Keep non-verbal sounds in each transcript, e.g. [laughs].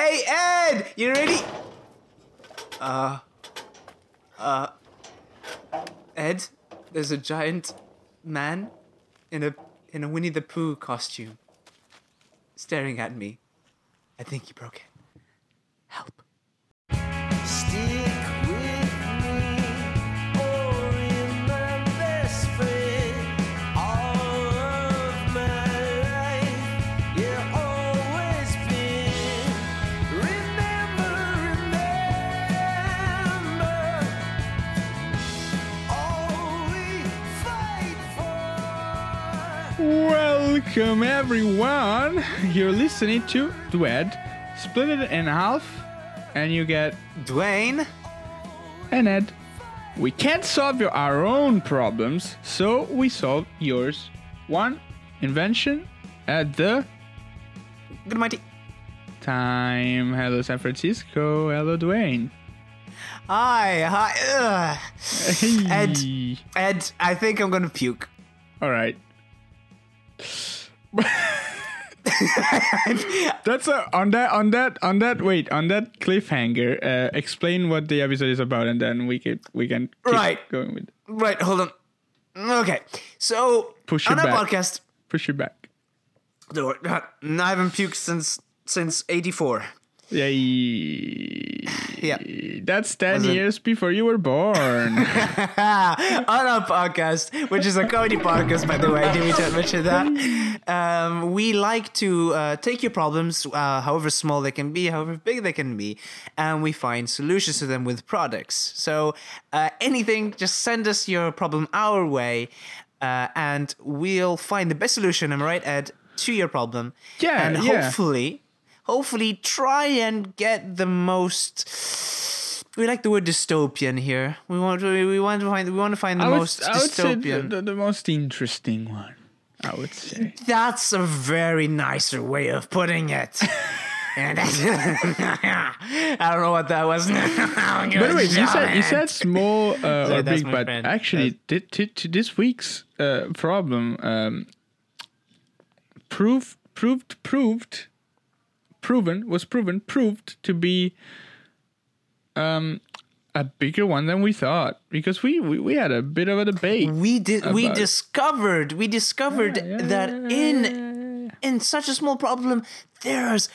Hey, Ed, you ready? Uh, uh, Ed, there's a giant man in a in a Winnie the Pooh costume staring at me. I think he broke it. Welcome everyone. You're listening to Duet. Split it in half, and you get Dwayne? and Ed. We can't solve your, our own problems, so we solve yours. One invention at the Good mighty. time. Hello, San Francisco. Hello, Dwayne. Hi, hi. Ugh. Ed. Ed, I think I'm gonna puke. All right. [laughs] That's a, on that on that on that wait on that cliffhanger. Uh, explain what the episode is about, and then we can we can keep Right. going with Right, hold on. Okay, so Push on our back. podcast, push it back. I haven't puked since since '84. Yay! Yeah. [sighs] Yeah. That's ten Was it- years before you were born. [laughs] on our podcast, which is a comedy podcast, by the way. Did we mention that? Um, we like to uh, take your problems, uh, however small they can be, however big they can be, and we find solutions to them with products. So uh, anything, just send us your problem our way, uh, and we'll find the best solution. Am I right, Ed? To your problem. Yeah, and yeah. hopefully, hopefully, try and get the most. We like the word dystopian here. We want to. We want to find. We want to find the would, most would say the, dystopian. the, the most interesting one. I would say. That's a very nicer way of putting it. [laughs] and that's, [laughs] I don't know what that was. By the way, you said you said small uh, [laughs] So or big, but friend. actually, to this week's uh, problem um, proved proved proved proven was proven proved to be um a bigger one than we thought because we we, we had a bit of a debate. we did. We discovered. We discovered Yeah, yeah, that yeah, in in such a small problem, there's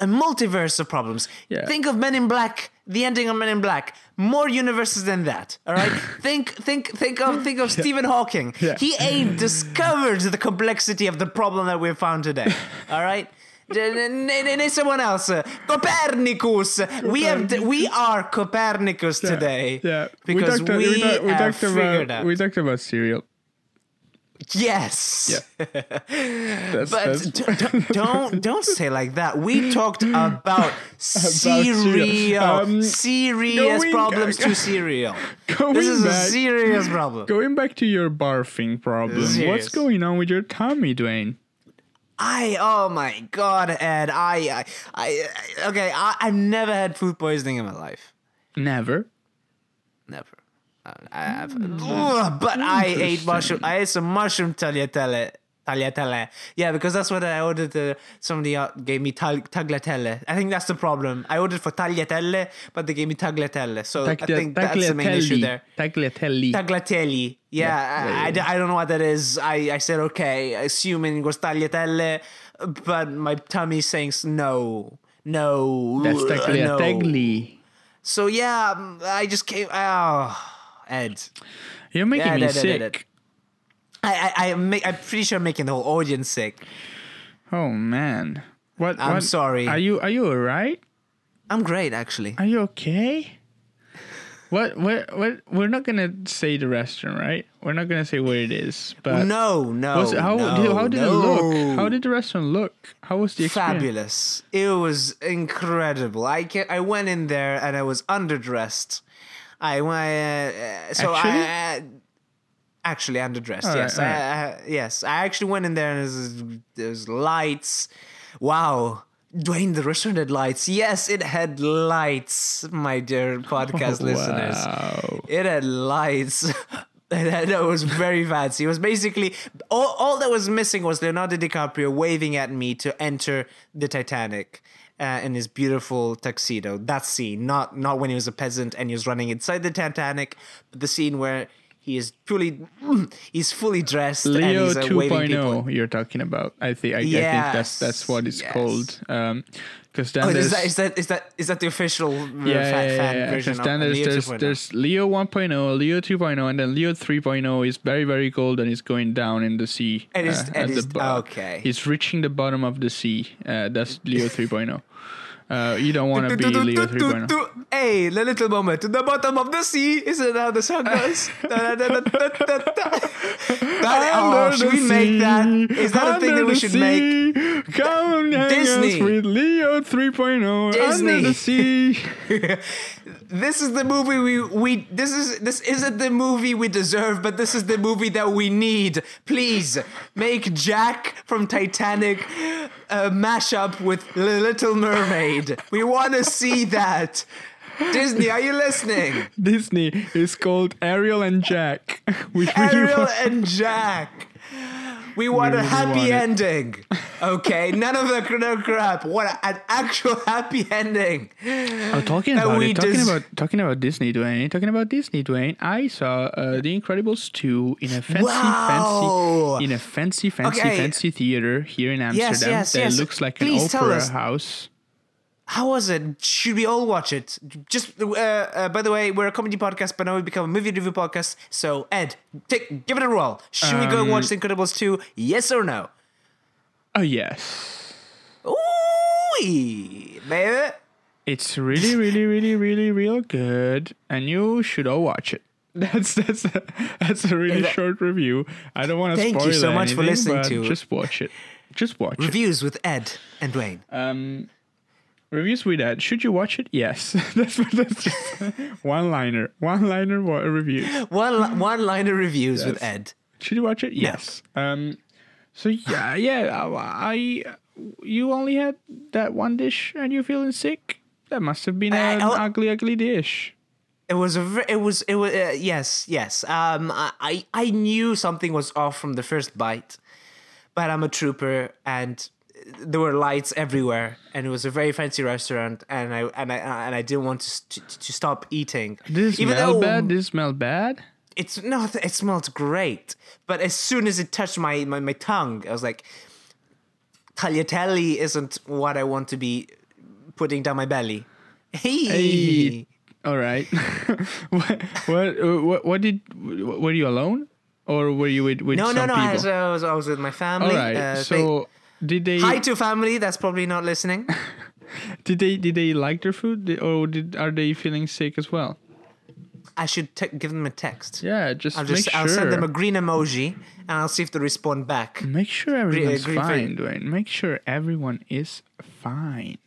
a multiverse of problems. Yeah. Think of Men in Black, the ending of Men in Black. More universes than that. All right. [laughs] think, think, think of, think of Stephen Hawking. Yeah. He discovered the complexity of the problem that we found today. [laughs] All right. N- someone else, uh, Copernicus. We have, we are Copernicus today. Yeah, because we, talked, we, we have talked figured about out. we talked about cereal. yes. Yeah. [laughs] That's, But that's, d- d- don't [laughs] don't say like that. We talked about [laughs] cereal. Um, serious going- problems to cereal. This is a back, serious problem. going back to your barfing problem. What's going on with your tummy, Dwayne? I oh my god, Ed. I I, I okay. I, I've never had food poisoning in my life. Never. Never. I have, Ugh, but I ate mushroom. I ate some mushroom tagliatelle. Tagliatelle. Yeah, because that's what I ordered. Uh, somebody uh, gave me tag- tagliatelle. I think that's the problem. I ordered for tagliatelle, but they gave me tagliatelle. So I think that's the main issue there. Tagliatelle. Tagliatelle. Yeah, Yeah, I, yeah, I. I don't know what that is. I, I said okay, assuming it was tagliatelle, but my tummy saying s- no, no, That's uh, no. So yeah, I just came. Oh, Ed, You're making Yeah, me that- that- sick. that- I I, I make, I'm pretty sure I'm making the whole audience sick. Oh man. What? I'm what- sorry. Are you Are you alright? I'm great, actually. Are you okay? What? What? What? We're not gonna say the restaurant, right? We're not gonna say where it is. But no, no, it- how no, did, how did no. it look? How did the restaurant look? How was the experience? Fabulous! It was incredible. I ca I went in there and I was underdressed. I went. Uh, so Actually? I. Uh, Actually, underdressed. All right, yes, all I, right. I, yes. I actually went in there and there's, there's lights. Wow, Dwayne, the restaurant had lights. Yes, it had lights, my dear podcast [laughs] listeners. Wow. It had lights. [laughs] that was very fancy. It was basically all, all that was missing was Leonardo DiCaprio waving at me to enter the Titanic. uh, in his beautiful tuxedo. That scene, not not when he was a peasant and he was running inside the Titanic, but the scene where he is fully [clears throat] he's fully dressed and Leo he's uh, waving people. 2.0 you're talking about. I think I, I think that's that's what it's Yes, called. Um because then Oh, is that, is that is that is that the official uh, yeah, fan, yeah, fan yeah, yeah. version of then there's Leo there's, 2.0? there's Leo 1.0, Leo 2.0, and then Leo 3.0 is very very cold and is going down in the sea. And is- uh, and at the bo- okay. He's reaching the bottom of the sea. Uh, that's Leo [laughs] 3.0. Uh, you don't want to be Leo oh. 3.0. Hey, the little moment to the bottom of the sea. Isn't [laughs] that how the song goes? That- oh, should we make that? sea, that a thing that we should make? Come hang Disney. us with Leo 3.0 Disney. under the sea. [laughs] This is the movie we we this is this isn't the movie we deserve, but this is the movie that we need. Please make Jack from Titanic a mashup with The Little Mermaid. We want to see that. Disney, are you listening? Disney is called Ariel and Jack. [laughs] We really Ariel want- and Jack. We want a really happy want ending. Okay, none of the no crap. What an actual happy ending. Oh, talking about we it, talking des- about talking about Disney, Dwayne. Talking about Disney, Dwayne. I saw uh, The Incredibles two in a fancy, Wow. fancy, in a fancy, fancy, Okay. fancy theater here in Amsterdam. yes, that yes. looks like Please an opera us. house. How was it? Should we all watch it? Just uh, uh, by the way, we're a comedy podcast, but now we become a movie review podcast. So Ed, take give it a roll. Should we go and Um, watch The Incredibles two? Yes or no? Oh yes, Ooh, baby. it's really, really, really, really, real good, and you should all watch it. [laughs] That's that's a, that's a really that- short review. I don't want to spoil. Thank you so much for listening to- Just watch it. Just watch it. Reviews with Ed and Dwayne. Um, reviews with that. Should you watch it? Yes. [laughs] that's that's just [laughs] one liner. One liner reviews. One one liner reviews with Ed. Should you watch it? Yes. Um. So yeah, yeah. I, I you only had that one dish and you're feeling sick. That must have been an I- ugly, ugly dish. It was a. It was. It was. Uh, yes. Yes. Um. I- I. I knew something was off from the first bite, but I'm a trooper, and there were lights everywhere, and it was a very fancy restaurant, and I and I and I didn't want to st- to stop eating. Did it smell bad? Did it smell bad? It's no. It smelled great, but as soon as it touched my my, my tongue, I was like, tagliatelle isn't what I want to be putting down my belly. [laughs] Hey. Hey. All right. [laughs] what, what? What? What did? Were you alone, or were you with with No, no, no. I was, I was, I was with my family. All right. Uh, so did they? hi to family. That's probably not listening. [laughs] Did they? Did they like their food, or did are they feeling sick as well? I should te- give them a text. Yeah, just I'll make sure. I'll send them a green emoji and I'll see if they respond back. Make sure everyone's green fine. Dwayne. Make sure everyone is fine,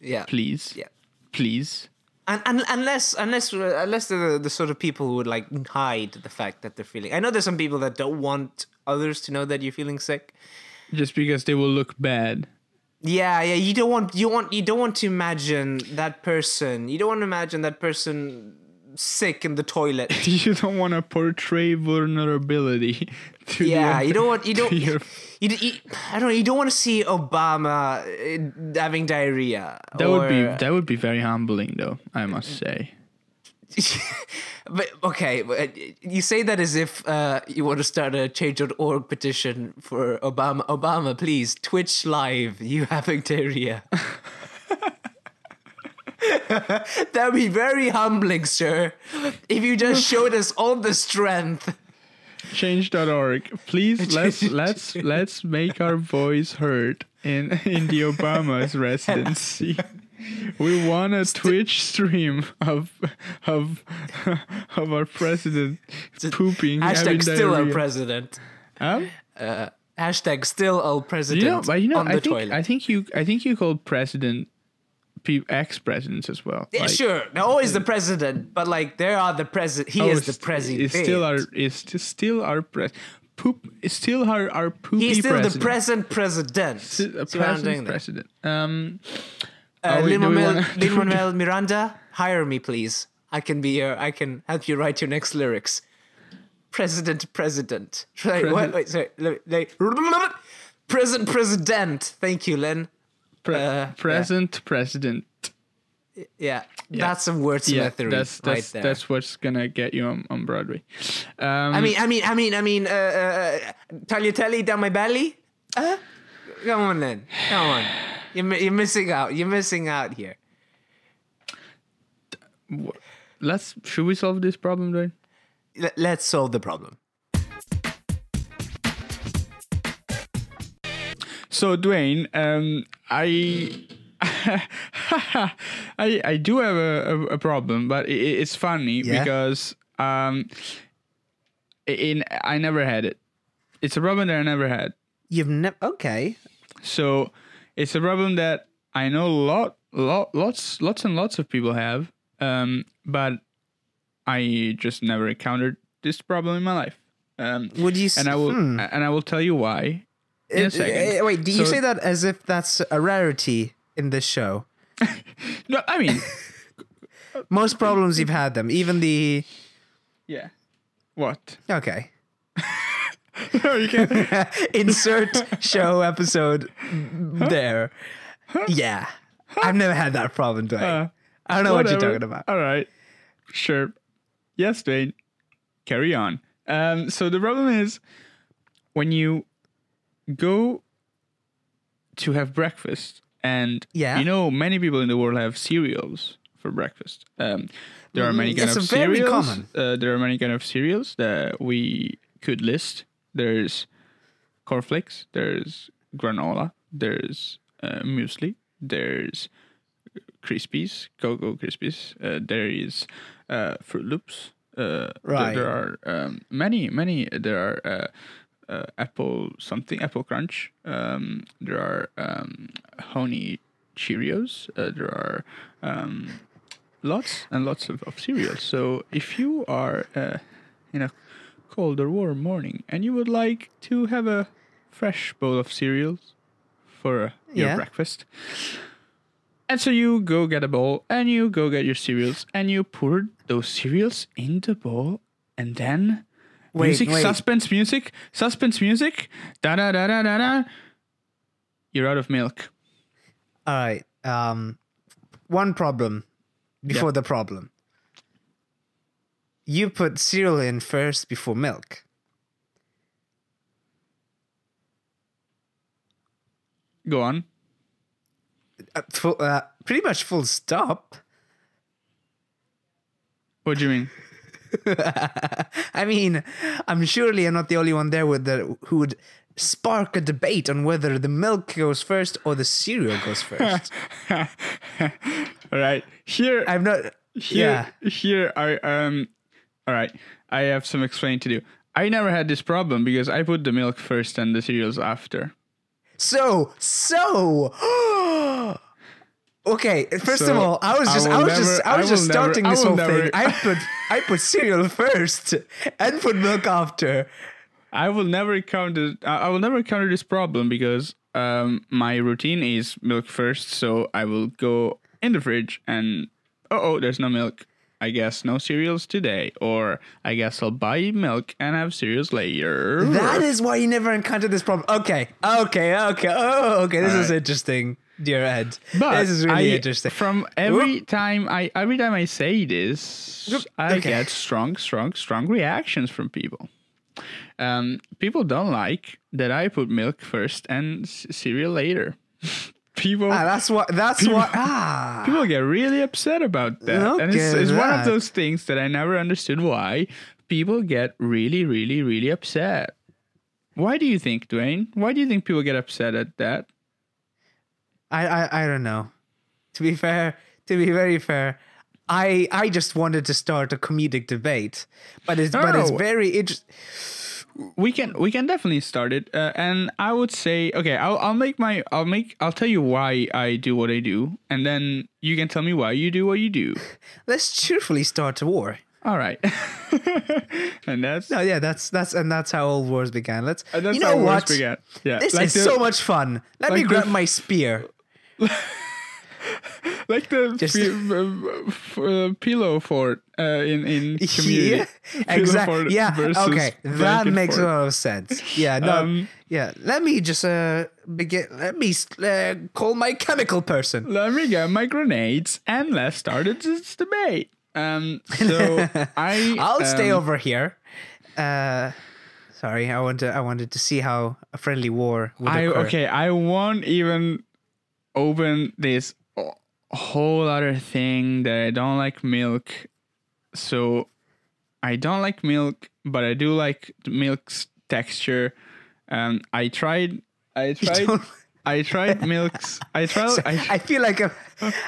Yeah, please. Yeah. Please. And, and unless unless uh, unless they're the, the sort of people who would like hide the fact that they're feeling. I know there's some people that don't want others to know that you're feeling sick. Just because they will look bad. Yeah, yeah. You don't want you want you don't want to imagine that person. You don't want to imagine that person sick in the toilet. [laughs] You don't want to portray vulnerability [laughs] to Yeah, you don't want you don't your- you, you, I don't know. You don't want to see Obama uh, having diarrhea. That would be that would be very humbling, though. I must say. [laughs] but okay, uh, you say that as if uh, you want to start a change.org petition for Obama. Obama, please Twitch live. You having diarrhea? [laughs] That'd be very humbling, sir. If you just showed us all the strength. Change.org. Please [laughs] let's let's let's make our voice heard in in the Obama's residency. [laughs] We want a Twitch stream of of [laughs] of our president pooping. Hashtag still our diarrhea. president. Huh? Hashtag still our president You know, but you know, I think toilet. I think you I think you call president ex-presidents as well. yeah, Like, sure. Now, always the president, but like there are the president. He oh, is the president. It's still our it's st- still our pres poop. It's still our our poopy He's still president. the present president. A See what I'm president's doing there? president. Um, Uh, Are we- do we Lin-Manuel wanna- [laughs] do we- Lin-Manuel Miranda, hire me, please. I can be your. I can help you write your next lyrics. President, president. Right, what? Wait, sorry. Let me- President, president. Thank you, Lin. Pre- Uh, present president. Yeah, that's some Yeah, wordsmithery that's right there. that's what's gonna get you on, on Broadway. Um, I mean, I mean, I mean, I mean, uh, uh, tagliatelle down my belly. Uh, come on then, come on. You're, you're missing out. You're missing out here. let's should we solve this problem, Dwayne? L- let's solve the problem. So Dwayne, um, I. [laughs] I I do have a, a, a problem, but it, it's funny Yeah? because um, in I never had it. It's a problem that I never had. You've never. Okay. So it's a problem that I know lot, lot, lots, lots and lots of people have, um, but I just never encountered this problem in my life. Um, Would you? and I will, hmm. and I will tell you why in a second. uh, wait, do you So- say that as if that's a rarity in this show? [laughs] No, I mean, Most problems you've had them, even the. yeah. What? Okay. [laughs] [laughs] no, you can't. [laughs] Insert show episode there. Yeah. I've never had that problem, Dwayne. Uh, I don't know what you're talking about. All right, sure. Yes, Dwayne. Carry on. Um, so the problem is when you go to have breakfast, and Yeah. you know many people in the world have cereals for breakfast. Um, there are many Mm, kind it's of cereals. Uh, there are many kind of cereals that we could list. There's cornflakes. There's granola. There's uh, muesli. There's Crispies, Go-Go Crispies. Uh, there is uh, Froot Loops. Uh, there- Right. There, are um, many, many. There are uh, uh, Apple something, Apple Crunch. Um, there are um, Honey Cheerios. Uh, there are um, lots and lots of, of cereals. So if you are uh, in a cold or warm morning and you would like to have a fresh bowl of cereals for uh, your Yeah. breakfast, and so you go get a bowl and you go get your cereals and you pour those cereals in the bowl and then Wait, music, wait. suspense music, suspense music, da da da da da da. You're out of milk. All right. Um, one problem before the problem. You put cereal in first before milk. Go on. Uh, full, uh, pretty much full stop. What do you mean? [laughs] I mean, I'm surely I'm not the only one there with the who would spark a debate on whether the milk goes first or the cereal goes first. [laughs] All right. Here, I'm not. here, yeah. here I um. All right. I have some explaining to do. I never had this problem because I put the milk first and the cereals after. So so. [gasps] okay. First of all, I was just I, will was just I was I just will never- starting this whole never- thing. I put [laughs] I put cereal first and put milk after. I will never encounter. I I will never encounter this problem because um my routine is milk first. So I will go in the fridge and oh oh there's no milk. I guess no cereals today, or I guess I'll buy milk and have cereals later. That is why you never encountered this problem. Okay, okay, okay. Oh, okay. This is Alright. interesting, dear Ed. But this is really I- interesting. From every time I every time I say this, I Okay. get strong, strong, strong reactions from people. Um, people don't like that I put milk first and cereal later. [laughs] people Ah, that's what. That's what. [laughs] Ah. people get really upset about that, and it's, Look it's one of those things that I never understood why people get really, really, really upset. Why do you think, Dwayne? Why do you think people get upset at that? I, I I don't know. To be fair, to be very fair, I I just wanted to start a comedic debate, but it's but it's very interesting. We can we can definitely start it uh, and i would say okay I'll, I'll make my i'll make i'll tell you why i do what i do and then you can tell me why you do what you do [laughs] Let's cheerfully start a war. all right [laughs] and that's No, yeah, that's that's and that's how all wars began. Let's. you know how wars what? began yeah This like is the- so much fun. Let me grab the- my spear. [laughs] [laughs] like the Just- uh, pillow fort uh, in in [laughs] community. Yeah, exactly. fort Yeah, okay, that makes a lot of sense. Yeah, no, Um, yeah. Let me just uh begin. Let me uh, call my chemical person. Let me get my grenades and let's start this debate. Um, so [laughs] I I'll stay um, over here. Uh, sorry, I want to. I wanted to see how a friendly war would I occur. okay. I won't even open this whole other thing that I don't like milk. So I don't like milk, but I do like the milk's texture. Um, I tried. I tried. I tried milks. I [laughs] tried. I, I feel like a,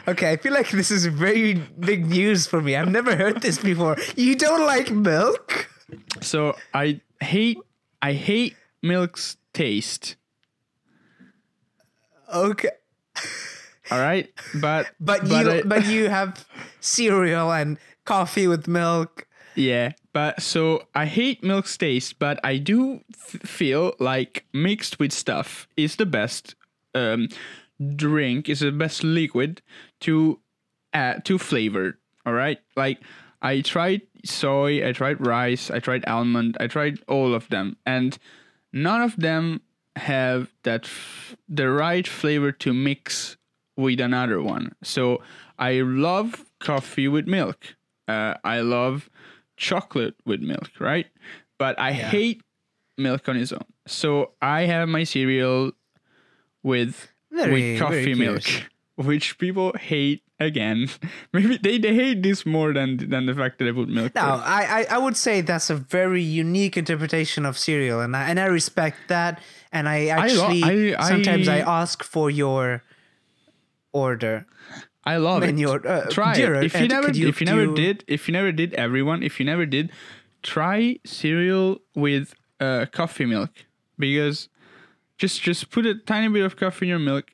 okay. I feel like this is very big news for me. I've never heard this before. You don't like milk? so I hate. I hate milk's taste. Okay, All right, [laughs] but but, you I- but you have cereal and coffee with milk. Yeah, but so I hate milk's taste, but I do th- feel like mixed with stuff is the best um, drink, is the best liquid to add to flavor. All right, like I tried soy, I tried rice, I tried almond, I tried all of them, and none of them have that f- the right flavor to mix with another one. So I love coffee with milk. Uh, I love chocolate with milk, right? But I hate milk on its own. So I have my cereal with Very- with coffee milk, [laughs] which people hate again. [laughs] Maybe they, they hate this more than than the fact that I put milk. No. I, I I would say that's a very unique interpretation of cereal, and I, and I respect that. And I actually I- sometimes I I- ask for your order. I love When it. you're, uh, try. If you never, you- if you never you- did, if you never did, everyone, if you never did, try cereal with uh, coffee milk because just just put a tiny bit of coffee in your milk,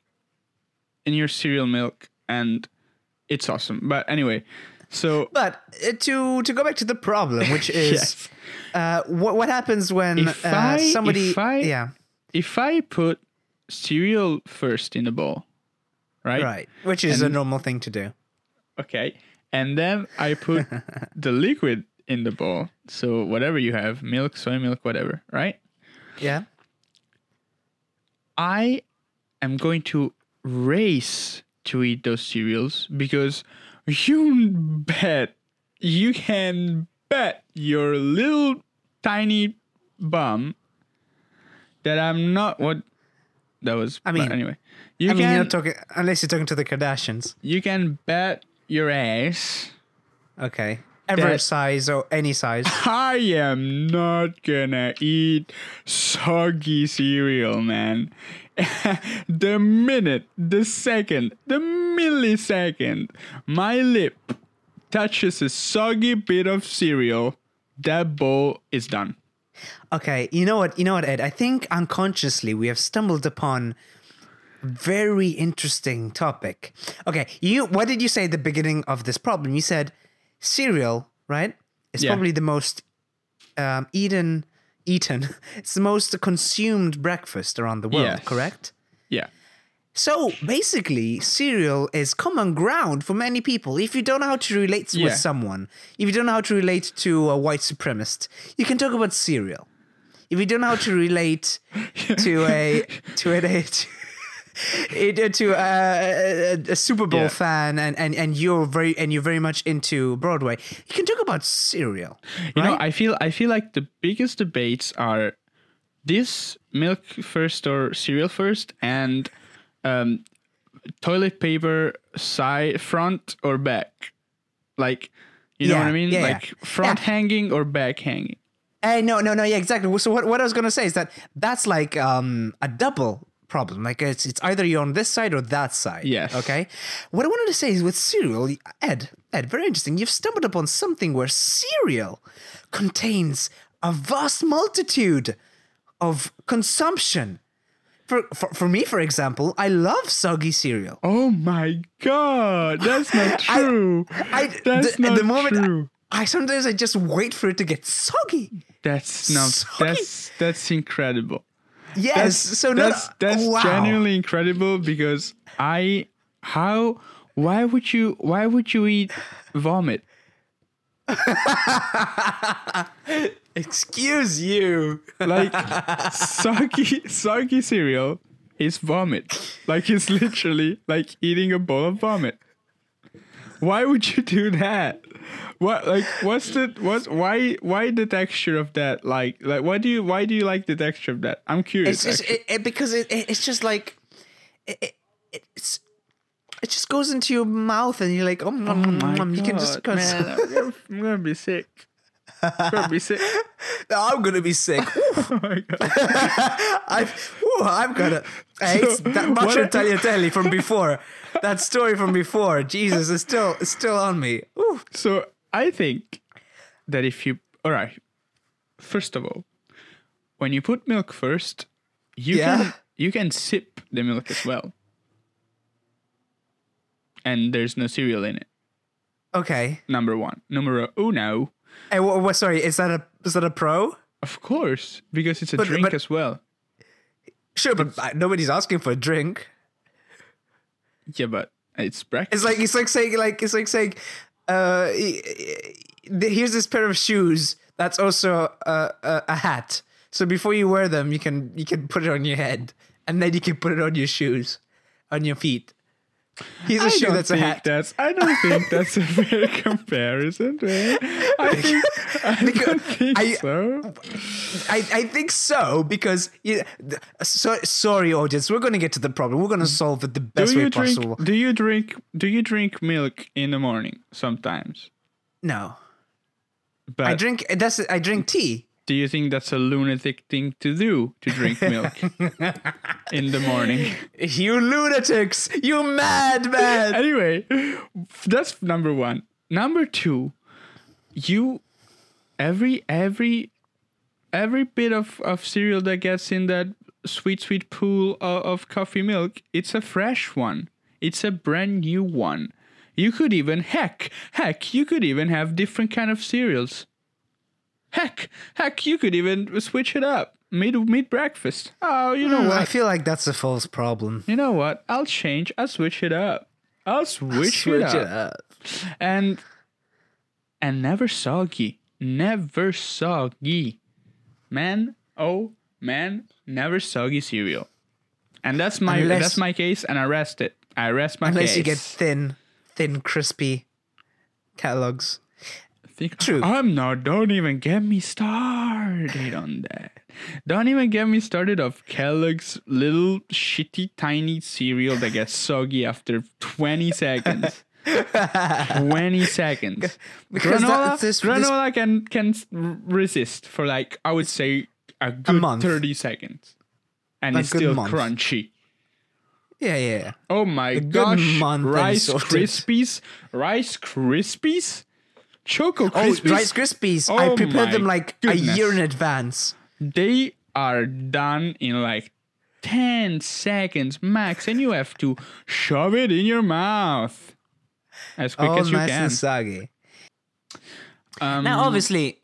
in your cereal milk, and it's awesome. But anyway, so [laughs] But uh, to to go back to the problem, which [laughs] is yes, uh, what what happens when If uh, I- somebody if I- yeah if I put cereal first in the bowl, right? right, which is a normal thing to do. Okay. And then I put [laughs] the liquid in the bowl. So whatever you have, milk, soy milk, whatever, right? Yeah. I am going to race to eat those cereals because you bet, you can bet your little tiny bum that I'm not what that was. I but mean- anyway, you I mean, can you're not talking unless you're talking to the Kardashians. you can bet your ass Okay. Ever That- size or any size. [laughs] I am not gonna eat soggy cereal, man. [laughs] the minute, the second, the millisecond my lip touches a soggy bit of cereal, that bowl is done. Okay, you know what? You know what, Ed? I think unconsciously we have stumbled upon a very interesting topic. Okay, you. What did you say at the beginning of this problem? You said cereal, right? It's Yeah. probably the most um, eaten. Eaten. [laughs] It's the most consumed breakfast around the world. Yes. Correct. Yeah. So basically, cereal is common ground for many people. If you don't know how to relate Yeah. with someone, if you don't know how to relate to a white supremacist, you can talk about cereal. If you don't know how to relate to [laughs] a to a, [laughs] to, to a, a, Super Bowl Yeah. fan and, and, and you're very and you're very much into Broadway, you can talk about cereal. You know. I feel I feel like the biggest debates are this milk first or cereal first and um, toilet paper side front or back. Like you know what I mean? yeah, yeah. like front Yeah. hanging or back hanging. Hey, no, no, no, yeah, exactly. So what, what I was gonna say is that that's like um a double problem. Like it's it's either you're on this side or that side. Yes. Okay. What I wanted to say is with cereal, Ed, Ed, very interesting. You've stumbled upon something where cereal contains a vast multitude of consumption. For, for, for me, for example, I love soggy cereal. Oh my god, that's not [laughs] true. I that's the, not the moment true. I sometimes I just wait for it to get soggy. That's not Soggy. that's that's incredible. Yes. That's, so no, that's that's wow. genuinely incredible because I how Why would you? Why would you eat vomit? [laughs] Excuse you. Like soggy, soggy cereal is vomit. Like it's literally like eating a bowl of vomit. Why would you do that? What like what's the what's why why the texture of that like like why do you why do you like the texture of that? I'm curious. It's just it, it, because it, it, it's just like it, it, it's it just goes into your mouth and you're like oh, Oh mm, my mm, you can just God, go, man, I'm, gonna, I'm gonna be sick. [laughs] I'm gonna be sick. I'm gonna be sick. Oh my god. [laughs] I've, ooh, I'm gonna. That macho what- tagliatelle from before. That story from before. Jesus, it's still it's still on me. Ooh. So I think that if you all right, first of all, when you put milk first, you Yeah. can you can sip the milk as well. And there's no cereal in it. Okay. Number one. Numero oh, uno. Hey, what? Sorry, is that a is that a pro? Of course, because it's a But- drink but- as well. Sure, but uh, nobody's asking for a drink. Yeah, but it's breakfast. It's like it's like saying like it's like saying, uh, here's this pair of shoes that's also a, a, a hat. So before you wear them, you can you can put it on your head, and then you can put it on your shoes, on your feet. Here's a I shoe don't that's a think hat. That's I don't think that's a [laughs] fair comparison. Man. I think I think I- so. I, I think so because you, so, sorry audience we're going to get to the problem we're going to solve it the best do way you drink? possible Do you drink? Do you drink milk in the morning sometimes? no But I drink that's I drink tea do you think that's a lunatic thing to do to drink milk [laughs] in the morning? you lunatics you madman [laughs] anyway, that's number one. Number two, you every every every bit of, of cereal that gets in that sweet sweet pool of, of coffee milk, it's a fresh one. It's a brand new one. You could even heck heck you could even have different kind of cereals. Heck heck you could even switch it up mid mid breakfast. Oh, you know hmm, what? I feel like that's a false problem you know what? I'll change. I'll switch it up. I'll switch, it, up. And and never soggy. Never soggy. Man, oh man, never soggy cereal. And that's my Unless- that's my case, and I rest it. I rest my unless case. Unless you get thin thin crispy catalogs Think- [laughs] True. I'm not. Don't even get me started on that. Don't even get me started of Kellogg's little shitty tiny cereal that gets soggy after 20 seconds. 20 seconds. [laughs] Because granola, that's this- this- can can resist for like I would say a good month. 30 seconds. And A it's still month. crunchy. yeah yeah. Oh my good gosh. Rice. Krispies? Rice Krispies? Choco oh Krispies? rice krispies i Oh prepared them like goodness. a year in advance they are done in like 10 seconds max and you have to shove it in your mouth as quick all as you nice can and soggy um, Now, obviously,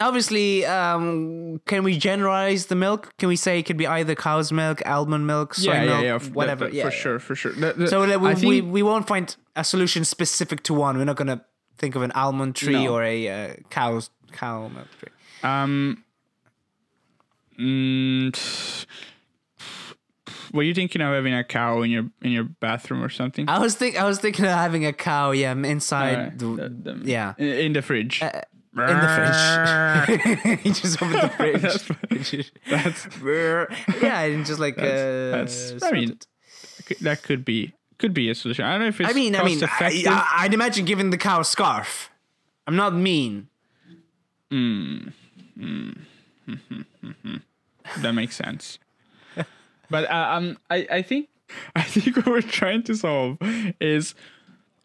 obviously, um, can we generalize the milk? Can we say it could be either cow's milk, almond milk, soy yeah, yeah, milk, yeah, that- whatever? that- yeah, for yeah. sure for sure the- So that we, think, we we won't find a solution specific to one. We're not gonna think of an almond tree No. or a uh, cow's cow milk tree. um mm, were you thinking of having a cow in your in your bathroom or something I was think I was thinking of having a cow. Yeah, inside. The, the- the- yeah. in, in the fridge in the fridge. [laughs] [laughs] he just opened the fridge. that's [laughs] yeah, and just like uh, that's- I mean, it. that could be could be a solution i don't know if it's I mean, I mean, I, effective I, I'd imagine giving the cow a scarf. I'm not mean. Hmm. Hmm. Hmm. that makes sense. but uh, um, I, I think [laughs] I think what we're trying to solve is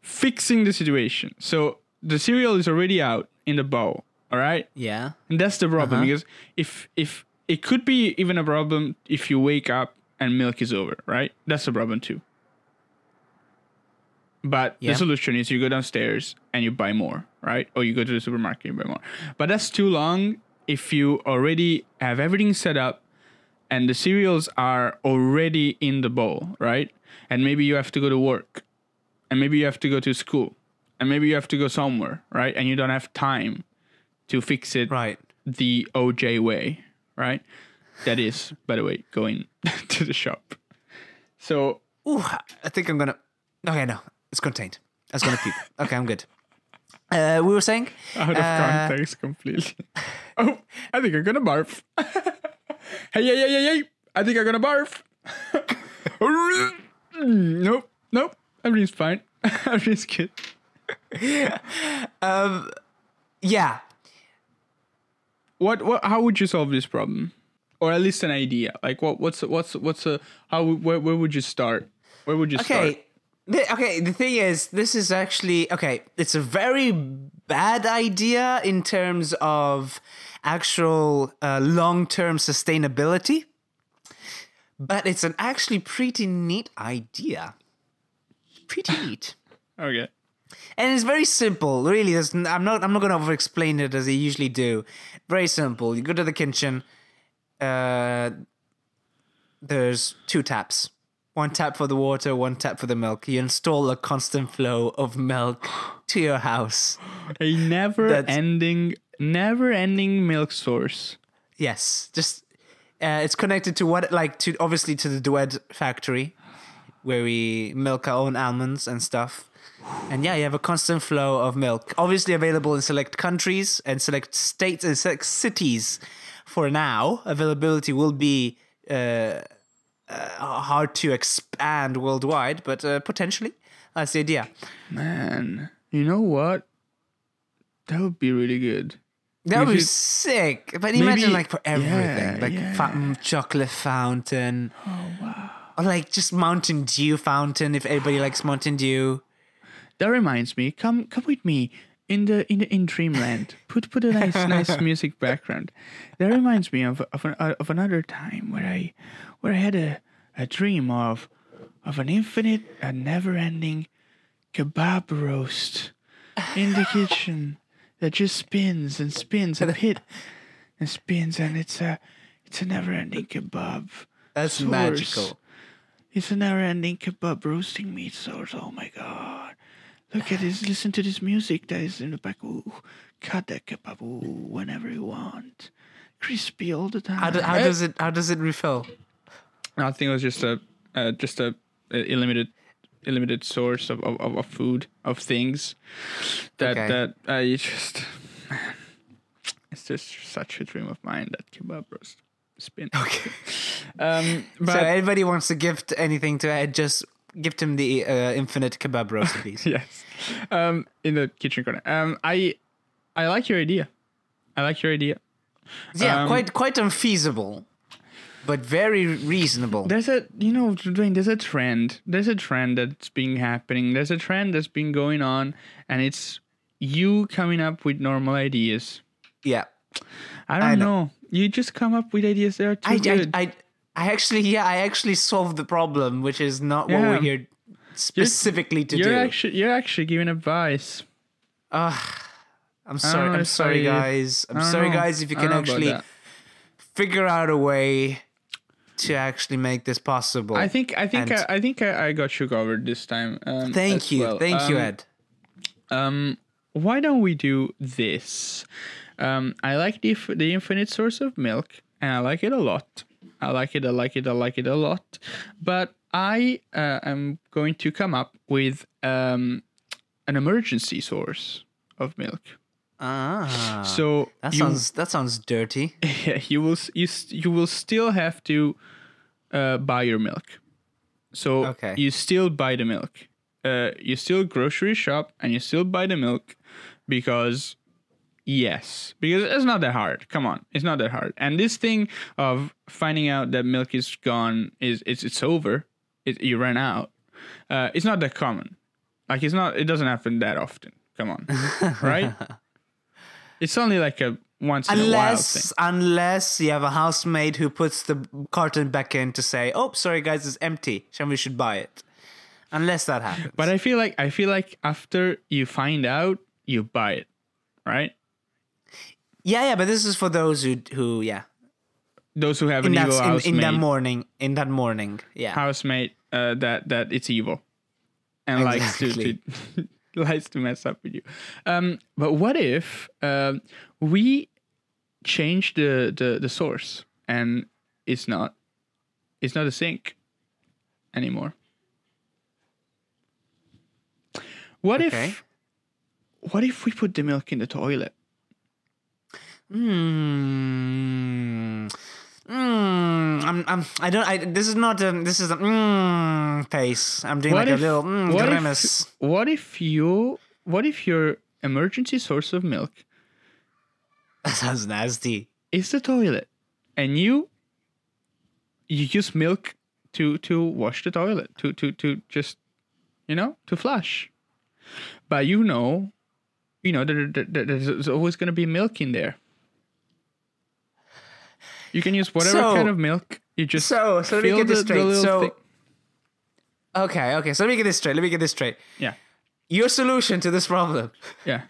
fixing the situation. So the cereal is already out in the bowl, all right, Yeah. and that's the problem Uh-huh. because if if it could be even a problem if you wake up and milk is over, right? That's a problem too. But Yeah. the solution is you go downstairs and you buy more, right? Or you go to the supermarket and buy more. But that's too long if you already have everything set up and the cereals are already in the bowl, right? And maybe you have to go to work and maybe you have to go to school, and maybe you have to go somewhere, right? And you don't have time to fix it Right. the OJ way, right? That is, by the way, going [laughs] to the shop. So Ooh, I think I'm gonna. Okay, no, it's contained. I was gonna puke. [laughs] Okay, I'm good. Uh, we were saying. out of Uh, context completely. Oh, I think I'm gonna barf. [laughs] hey, hey, hey, hey, hey! I think I'm gonna barf. [laughs] nope, nope. Everything's fine. Everything's good. Yeah. What? What? How would you solve this problem? Or at least an idea. Like, what? What's? What's? What's a? How? Where? Where would you start? Where would you start? Okay. The, okay, the thing is, this is actually okay. It's a very bad idea in terms of actual uh, long-term sustainability, but it's an actually pretty neat idea. Pretty [laughs] neat. Okay. And it's very simple, really. There's, I'm not. I'm not going to over-explain it as I usually do. Very simple. You go to the kitchen. Uh, there's two taps. One tap for the water, one tap for the milk. You install a constant flow of milk to your house. A never-ending, never-ending milk source. Yes, just uh, it's connected to what, like, to obviously to the Duet factory, where we milk our own almonds and stuff. And yeah, you have a constant flow of milk. Obviously available in select countries and select states and select cities. For now, availability will be uh, uh, hard to expand worldwide, but uh, potentially that's the idea. Man, you know what? That would be really good. That would be sick. But Maybe- imagine like for everything, yeah, like yeah. fa- mm, chocolate fountain. Oh wow! Or like just Mountain Dew fountain if everybody likes Mountain Dew. That reminds me. Come, come with me in the in the in Dreamland. Put put a nice [laughs] nice music background. That reminds me of of, an, of another time where I where I had a a dream of of an infinite and never ending kebab roast in the [laughs] kitchen that just spins and spins and hit and spins and it's a it's a never ending kebab. That's source. magical. It's a never-ending kebab roasting meat source. Oh my god! Look at this. Listen to this music that is in the back. Ooh, cut that kebab ooh, whenever you want. Crispy all the time. How, do, how does it? How does it refill? I think it was just a uh, just a, a limited limited source of, of, of of food of things that Okay. that I just man, it's just such a dream of mine that kebab roast spin. Okay. Um, but so anybody wants to gift anything to Ed, just gift him the uh, infinite kebab roast, [laughs] please. yes. Um, in the kitchen corner. Um, I, I like your idea. I like your idea. yeah, Um, quite quite unfeasible, but very reasonable. There's a, you know, Dwayne. There's a trend. There's a trend that's been happening. There's a trend that's been going on, and it's you coming up with normal ideas. yeah. I don't I know. know. You just come up with ideas that are too I, good. I, I actually, yeah, I actually solved the problem, which is not what we're here specifically to you're do. actually, you're actually giving advice. I'm sorry. I'm sorry, I- guys. I'm sorry, know. guys. If you can don't know about actually figure out a way to actually make this possible. I think, I think, I, I think I, I got you covered this time. Um, Thank you. well. Thank you, Um, Ed. um why don't we do this um i like the the infinite source of milk and i like it a lot i like it i like it i like it a lot but i uh, am going to come up with um an emergency source of milk Ah. so that you, sounds that sounds dirty. [laughs] yeah, you will you, you will still have to uh, buy your milk. So Okay. you still buy the milk. Uh, you still grocery shop and you still buy the milk because yes, because it's not that hard. Come on, it's not that hard. And this thing of finding out that milk is gone is it's it's over. It, you ran out. Uh, it's not that common. Like it's not. It doesn't happen that often. Come on, [laughs] right? It's only like a once in a while thing. Unless unless you have a housemaid who puts the carton back in to say, "Oh, sorry guys, it's empty. Shall we should buy it." Unless that happens. But I feel like I feel like after you find out, you buy it, right? Yeah, yeah, but this is for those who who yeah. Those who have In an evil in, housemate, in that morning, in that morning. Yeah. housemate uh, that that it's evil, and likes to, to [laughs] likes to mess up with you. Um, but what if um, we change the, the the source and it's not it's not a sink anymore? What Okay. if what if we put the milk in the toilet? Hmm. Mm, I'm, I'm, I don't, I, this is not, um, this is a mm face. I'm doing What like if, a little mm, what grimace. if what if you what if your emergency source of milk [laughs] That sounds nasty. is the toilet and you you use milk to to wash the toilet to to to just you know to flush but you know you know that, that there's always going to be milk in there you can use whatever So- kind of milk you just So, so let me get this the- the straight. little So, thing- okay, okay. So let me get this straight. Let me get this straight. yeah Your solution to this problem yeah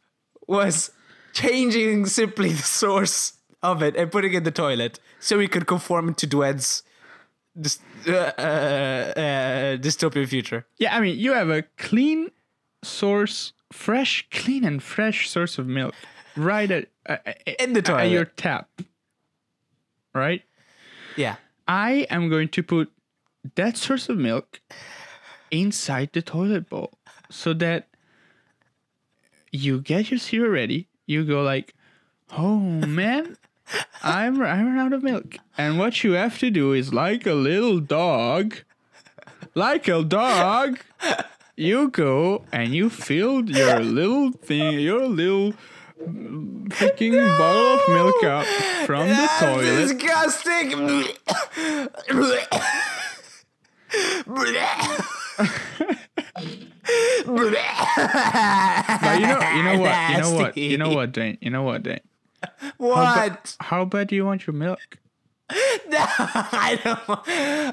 [laughs] was changing simply the source of it and putting it in the toilet so we could conform to Dwed's uh, uh, uh, dystopian future. Yeah, I mean, you have a clean source, fresh, clean and fresh source of milk right at, uh, In the toilet. at your tap. Right? Yeah. I am going to put that source of milk inside the toilet bowl so that you get your cereal ready. You go like, "Oh man, I'm I ran out of milk." And what you have to do is like a little dog, like a dog, you go and you fill your little thing, your little freaking bottle of milk up from the toilet. disgusting. But you know, you know what, you know what, you know what, Dane, you know what, Dane. What? How bad do you want your milk? [laughs] I don't.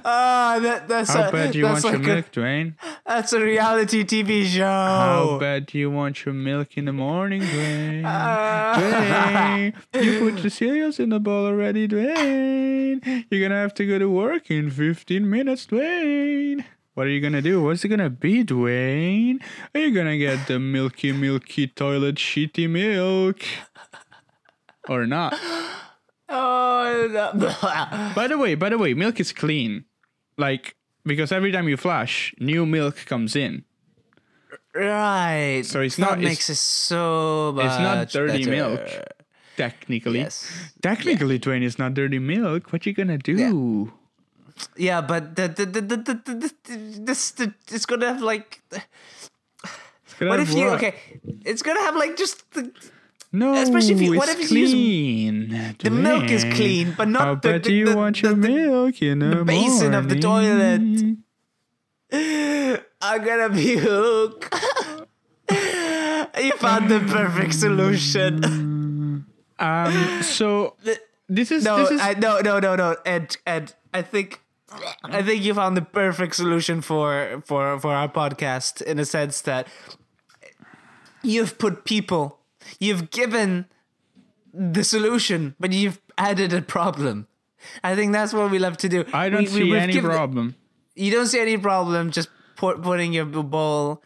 Oh, that, that's How a, bad you want your a- milk, Dwayne? That's a reality TV show. How bad do you want your milk in the morning, Dwayne? Uh, [laughs] Dwayne, you put the cereals in the bowl already, Dwayne. You're gonna have to go to work in 15 minutes, Dwayne. What are you gonna do? What's it gonna be, Dwayne? Are you gonna get the milky, milky toilet shitty milk? Or not? [laughs] oh, no. By the way, by the way, milk is clean. Like, because every time you flush, new milk comes in. right. So it's that not- it's- makes it so much. It's not dirty better. milk. Technically. Yes. Technically, Dwayne, it's not dirty milk. What you gonna do? Yeah, yeah but the the the the, the, the, the this the, it's gonna have like. It's gonna What if you okay? It's gonna have like just the, No, especially if you- what it's if you use- clean. the milk is clean, but not the- the- you the- want the- your the- milk in the, basin of the toilet. [laughs] I'm gonna puke. you found the perfect solution. [laughs] Um. So this is No, this is I, no, no, no, no, Ed, Ed. I think, I think you found the perfect solution for for for our podcast in a sense that you've put people, you've given the solution, but you've added a problem. I think that's what we love to do. I don't We- we- see we've any given- problem. You don't see any problem just put, putting your bowl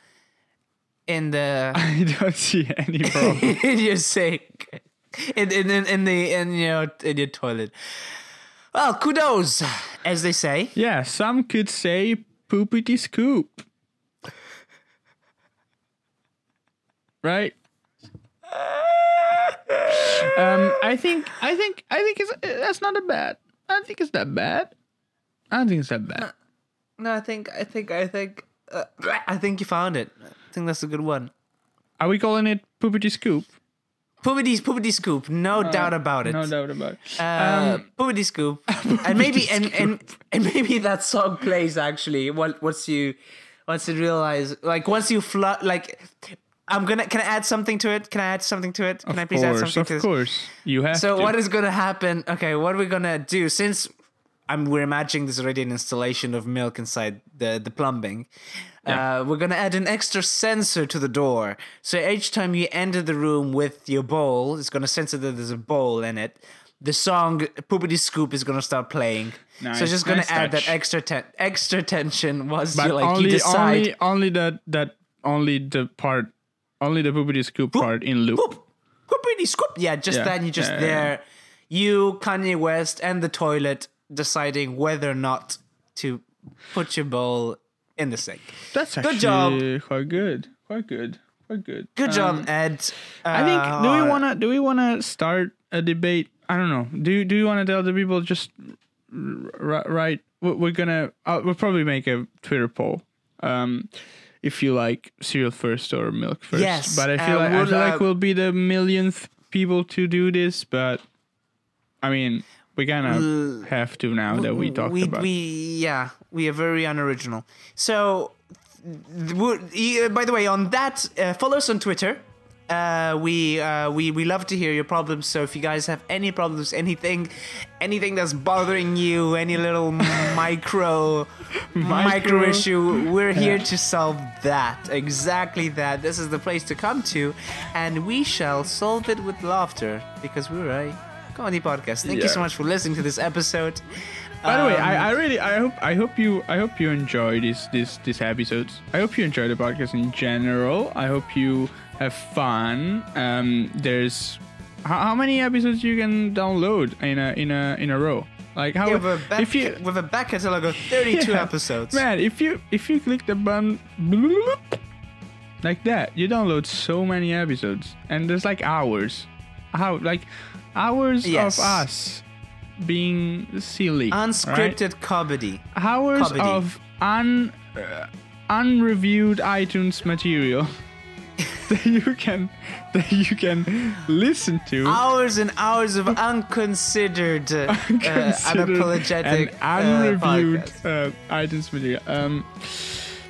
in the [laughs] I don't see any problem. [laughs] in your sink, in in in, in the in your in your toilet. Well, kudos, as they say. yeah, some could say poopity scoop. Right? Um, I think, I think, I think it's that's not that bad. I don't think it's that bad. I don't think it's that bad. No, I think I think I think uh, I think you found it. I think that's a good one. Are we calling it poopity scoop? Poopity poopity scoop, no doubt about it. No doubt about it. Uh, poopity scoop, [laughs] and maybe and, and and maybe that song plays actually. What once you once you realize like once you flut like. I'm gonna. Can I add something to it? Can I add something to it? Can I Of please add something of to this? course. You have So to. what is gonna happen? Okay, what are we gonna do? Since I'm, we're imagining there's already an installation of milk inside the the plumbing. Uh, we're gonna add an extra sensor to the door. So each time you enter the room with your bowl, it's gonna sensor that there's a bowl in it. the song Poopity Scoop is gonna start playing. Nice. so just gonna nice add touch. that extra ten- extra tension was But you like only you decide only only that that only the part only the poopity scoop part in loop. Poopity Scoop. Yeah, just Yeah, then you just yeah, yeah, there, you Kanye West and the toilet deciding whether or not to put your bowl in the sink. That's Good actually job. quite good. Quite good. Quite good. Good Um, job, Ed. I think. Do we Uh, wanna? Do we wanna start a debate? I don't know. Do you- Do you wanna tell the people just r- right? We're we're gonna. Uh, we'll probably make a Twitter poll. Um, if you like cereal first or milk first. Yes, But I feel uh, like I would, feel like uh, we'll be the millionth people to do this. But I mean, we kind of have to now that we talked we, about. we yeah we are very unoriginal so would- by the way on that uh, follow us on twitter uh, we uh, we we love to hear your problems. So if you guys have any problems, anything, anything that's bothering you, any little [laughs] micro [laughs] micro Micro. issue, we're here to solve that. Exactly that. This is the place to come to, and we shall solve it with laughter because we're a comedy podcast. Thank you so much for listening to this episode. By the way, Um, I, I really I hope I hope you I hope you enjoy this this this episodes. I hope you enjoy the podcast in general. I hope you have fun. Um, there's how, how many episodes you can download in a in a in a row? Like how we have a back, if you with a back catalog of [laughs] 32 Yeah. episodes. man if you if you click the button like that you download so many episodes and there's like hours how like hours Yes. of us being silly right? Unscripted comedy. hours Comedy. of un uh, unreviewed iTunes material [laughs] [laughs] that you can that you can listen to Hours and hours of unconsidered, uh, unapologetic and uh, unreviewed uh, iTunes material. Um,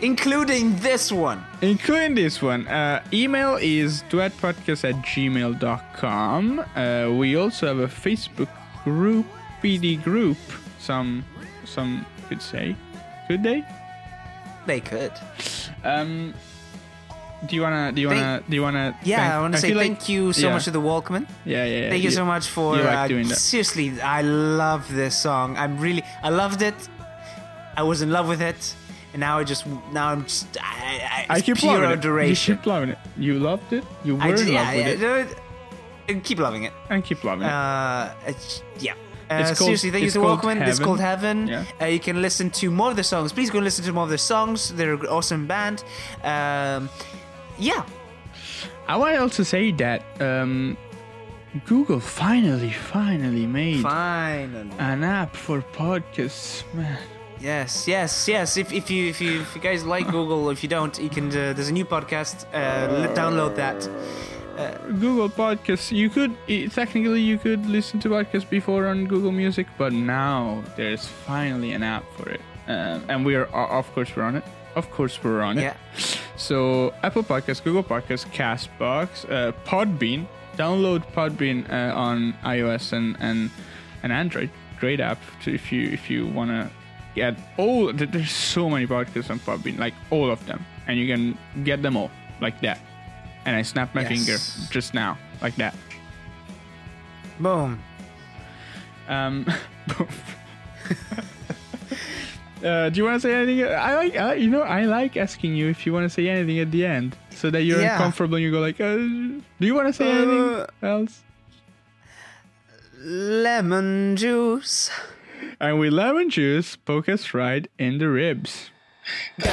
including this one. including this one. Uh, email is duetpodcast at gmail.com. Uh, we also have a Facebook group, PD group. Some some could say, could they? They could. Um, do you wanna? Do you wanna? do you wanna? Yeah, thank- I want to say feel like- thank you so yeah. much to the Walkmen. Yeah, yeah. yeah. Thank you so much for like uh, doing that. seriously. I love this song. I'm really, I loved it. I was in love with it, and now I just, now I'm just, I, I, I keep pure loving it. You adoration. keep loving it. You loved it. You were I in just, love yeah, with it, uh, keep loving it. and keep loving it. Uh, it's, yeah. Uh, It's called- seriously, thank you to Walkmen. It's called Heaven. Yeah. Uh, you can listen to more of the songs. Please go and listen to more of their songs. They're an awesome band. Um, yeah. I want to also say that um, Google finally, finally made Finally. an app for podcasts. Man, Yes, yes, yes. If, if you if you if you guys like Google, if you don't, you can. Uh, there's a new podcast. Uh, download that. Google Podcasts. You could technically you could listen to podcasts before on Google Music, but now there's finally an app for it, um, and we are of course we're on it. Of course we're on it. Yeah. So Apple Podcasts, Google Podcasts, Castbox, uh, Podbean. Download Podbean uh, on iOS and, and and Android. Great app to if you if you wanna get all. There's so many podcasts on Podbean, like all of them, and you can get them all like that. And I snapped my Yes. finger just now, like that. Boom. Um, [laughs] [laughs] uh, do you want to say anything? I like, I, you know, I like asking you if you want to say anything at the end, so that you're Yeah. uncomfortable and you go like, uh, "Do you want to say Uh, anything else?" Lemon juice. And with lemon juice, poke us right in the ribs. Da